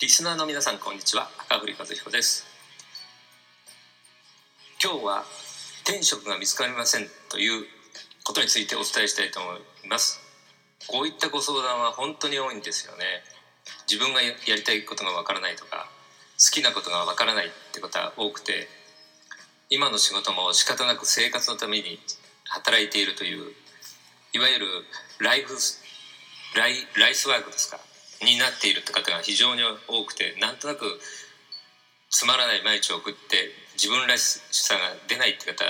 リスナーの皆さんこんにちは。赤堀和彦です。今日は転職が見つかりませんということについてお伝えしたいと思います。こういったご相談は本当に多いんですよね。自分がやりたいことがわからないとか好きなことがわからないってことは多くて今の仕事も仕方なく生活のために働いているといういわゆるライフライライスワークですか。になっているって方が非常に多くてなんとなくつまらない毎日を送って自分らしさが出ないって方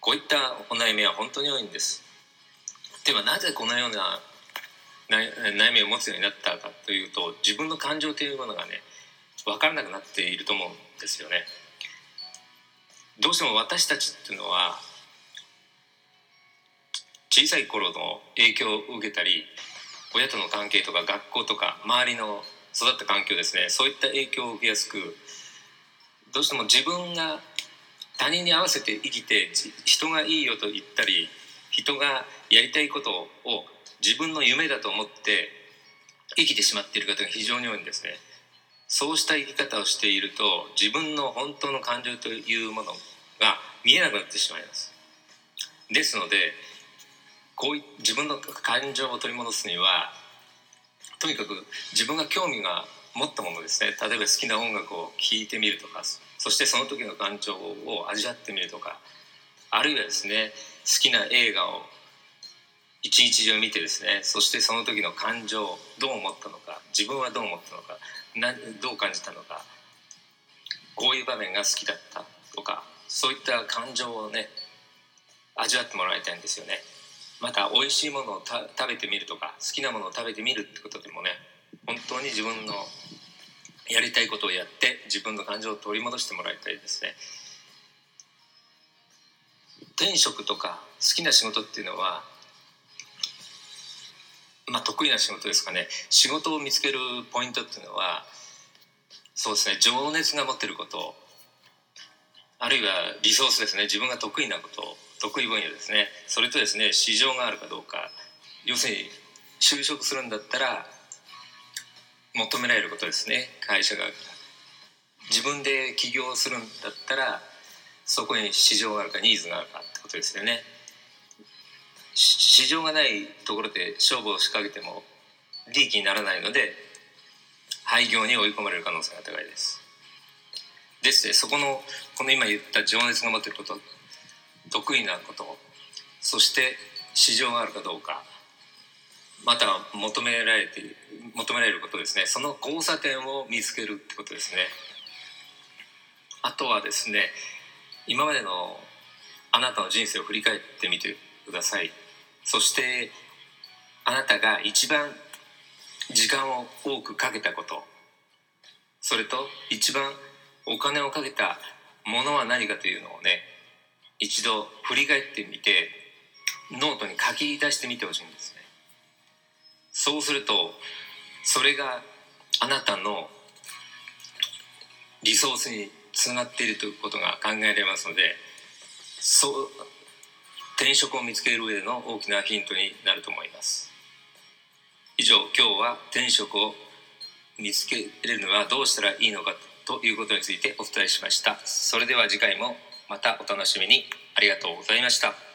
こういったお悩みは本当に多いんです。ではなぜこのような悩みを持つようになったかというと自分の感情というものがね分からなくなっていると思うんですよね。どうしても私たちっていうのは小さい頃の影響を受けたり親との関係とか学校とか周りの育った環境ですね。そういった影響を受けやすくどうしても自分が他人に合わせて生きて人がいいよと言ったり人がやりたいことを自分の夢だと思って生きてしまっている方が非常に多いんですね。そうした生き方をしていると自分の本当の感情というものが見えなくなってしまいます。ですのでこうい自分の感情を取り戻すにはとにかく自分が興味が持ったものですね例えば好きな音楽を聴いてみるとかそしてその時の感情を味わってみるとかあるいはですね好きな映画を一日中見てですねそしてその時の感情をどう思ったのか自分はどう思ったのかなどう感じたのかこういう場面が好きだったとかそういった感情をね味わってもらいたいんですよね。また美味しいものを食べてみるとか好きなものを食べてみるってことでもね本当に自分のやりたいことをやって自分の感情を取り戻してもらいたいですね。転職とか好きな仕事っていうのはまあ得意な仕事ですかね。仕事を見つけるポイントっていうのはそうですね情熱が持ってることあるいはリソースですね。自分が得意なこと。得意分野ですね。それとですね市場があるかどうか。要するに就職するんだったら求められることですね。会社が。自分で起業するんだったらそこに市場があるかニーズがあるかってことですよね。市場がないところで勝負を仕掛けても利益にならないので廃業に追い込まれる可能性が高いです。ですねそこのこの今言った情熱が持っていること得意なことそして市場があるかどうかまた求められて求められることですね。その交差点を見つけるってことですね。あとはですね今までのあなたの人生を振り返ってみてください。そしてあなたが一番時間を多くかけたことそれと一番お金をかけたものは何かというのをね一度振り返ってみてノートに書き出してみてほしいんですね。そうするとそれがあなたのリソースにつながっているということが考えられますのでそう転職を見つける上での大きなヒントになると思います。以上今日は転職を見つけるのはどうしたらいいのかということについてお伝えしました。それでは次回もまたお楽しみに。ありがとうございました。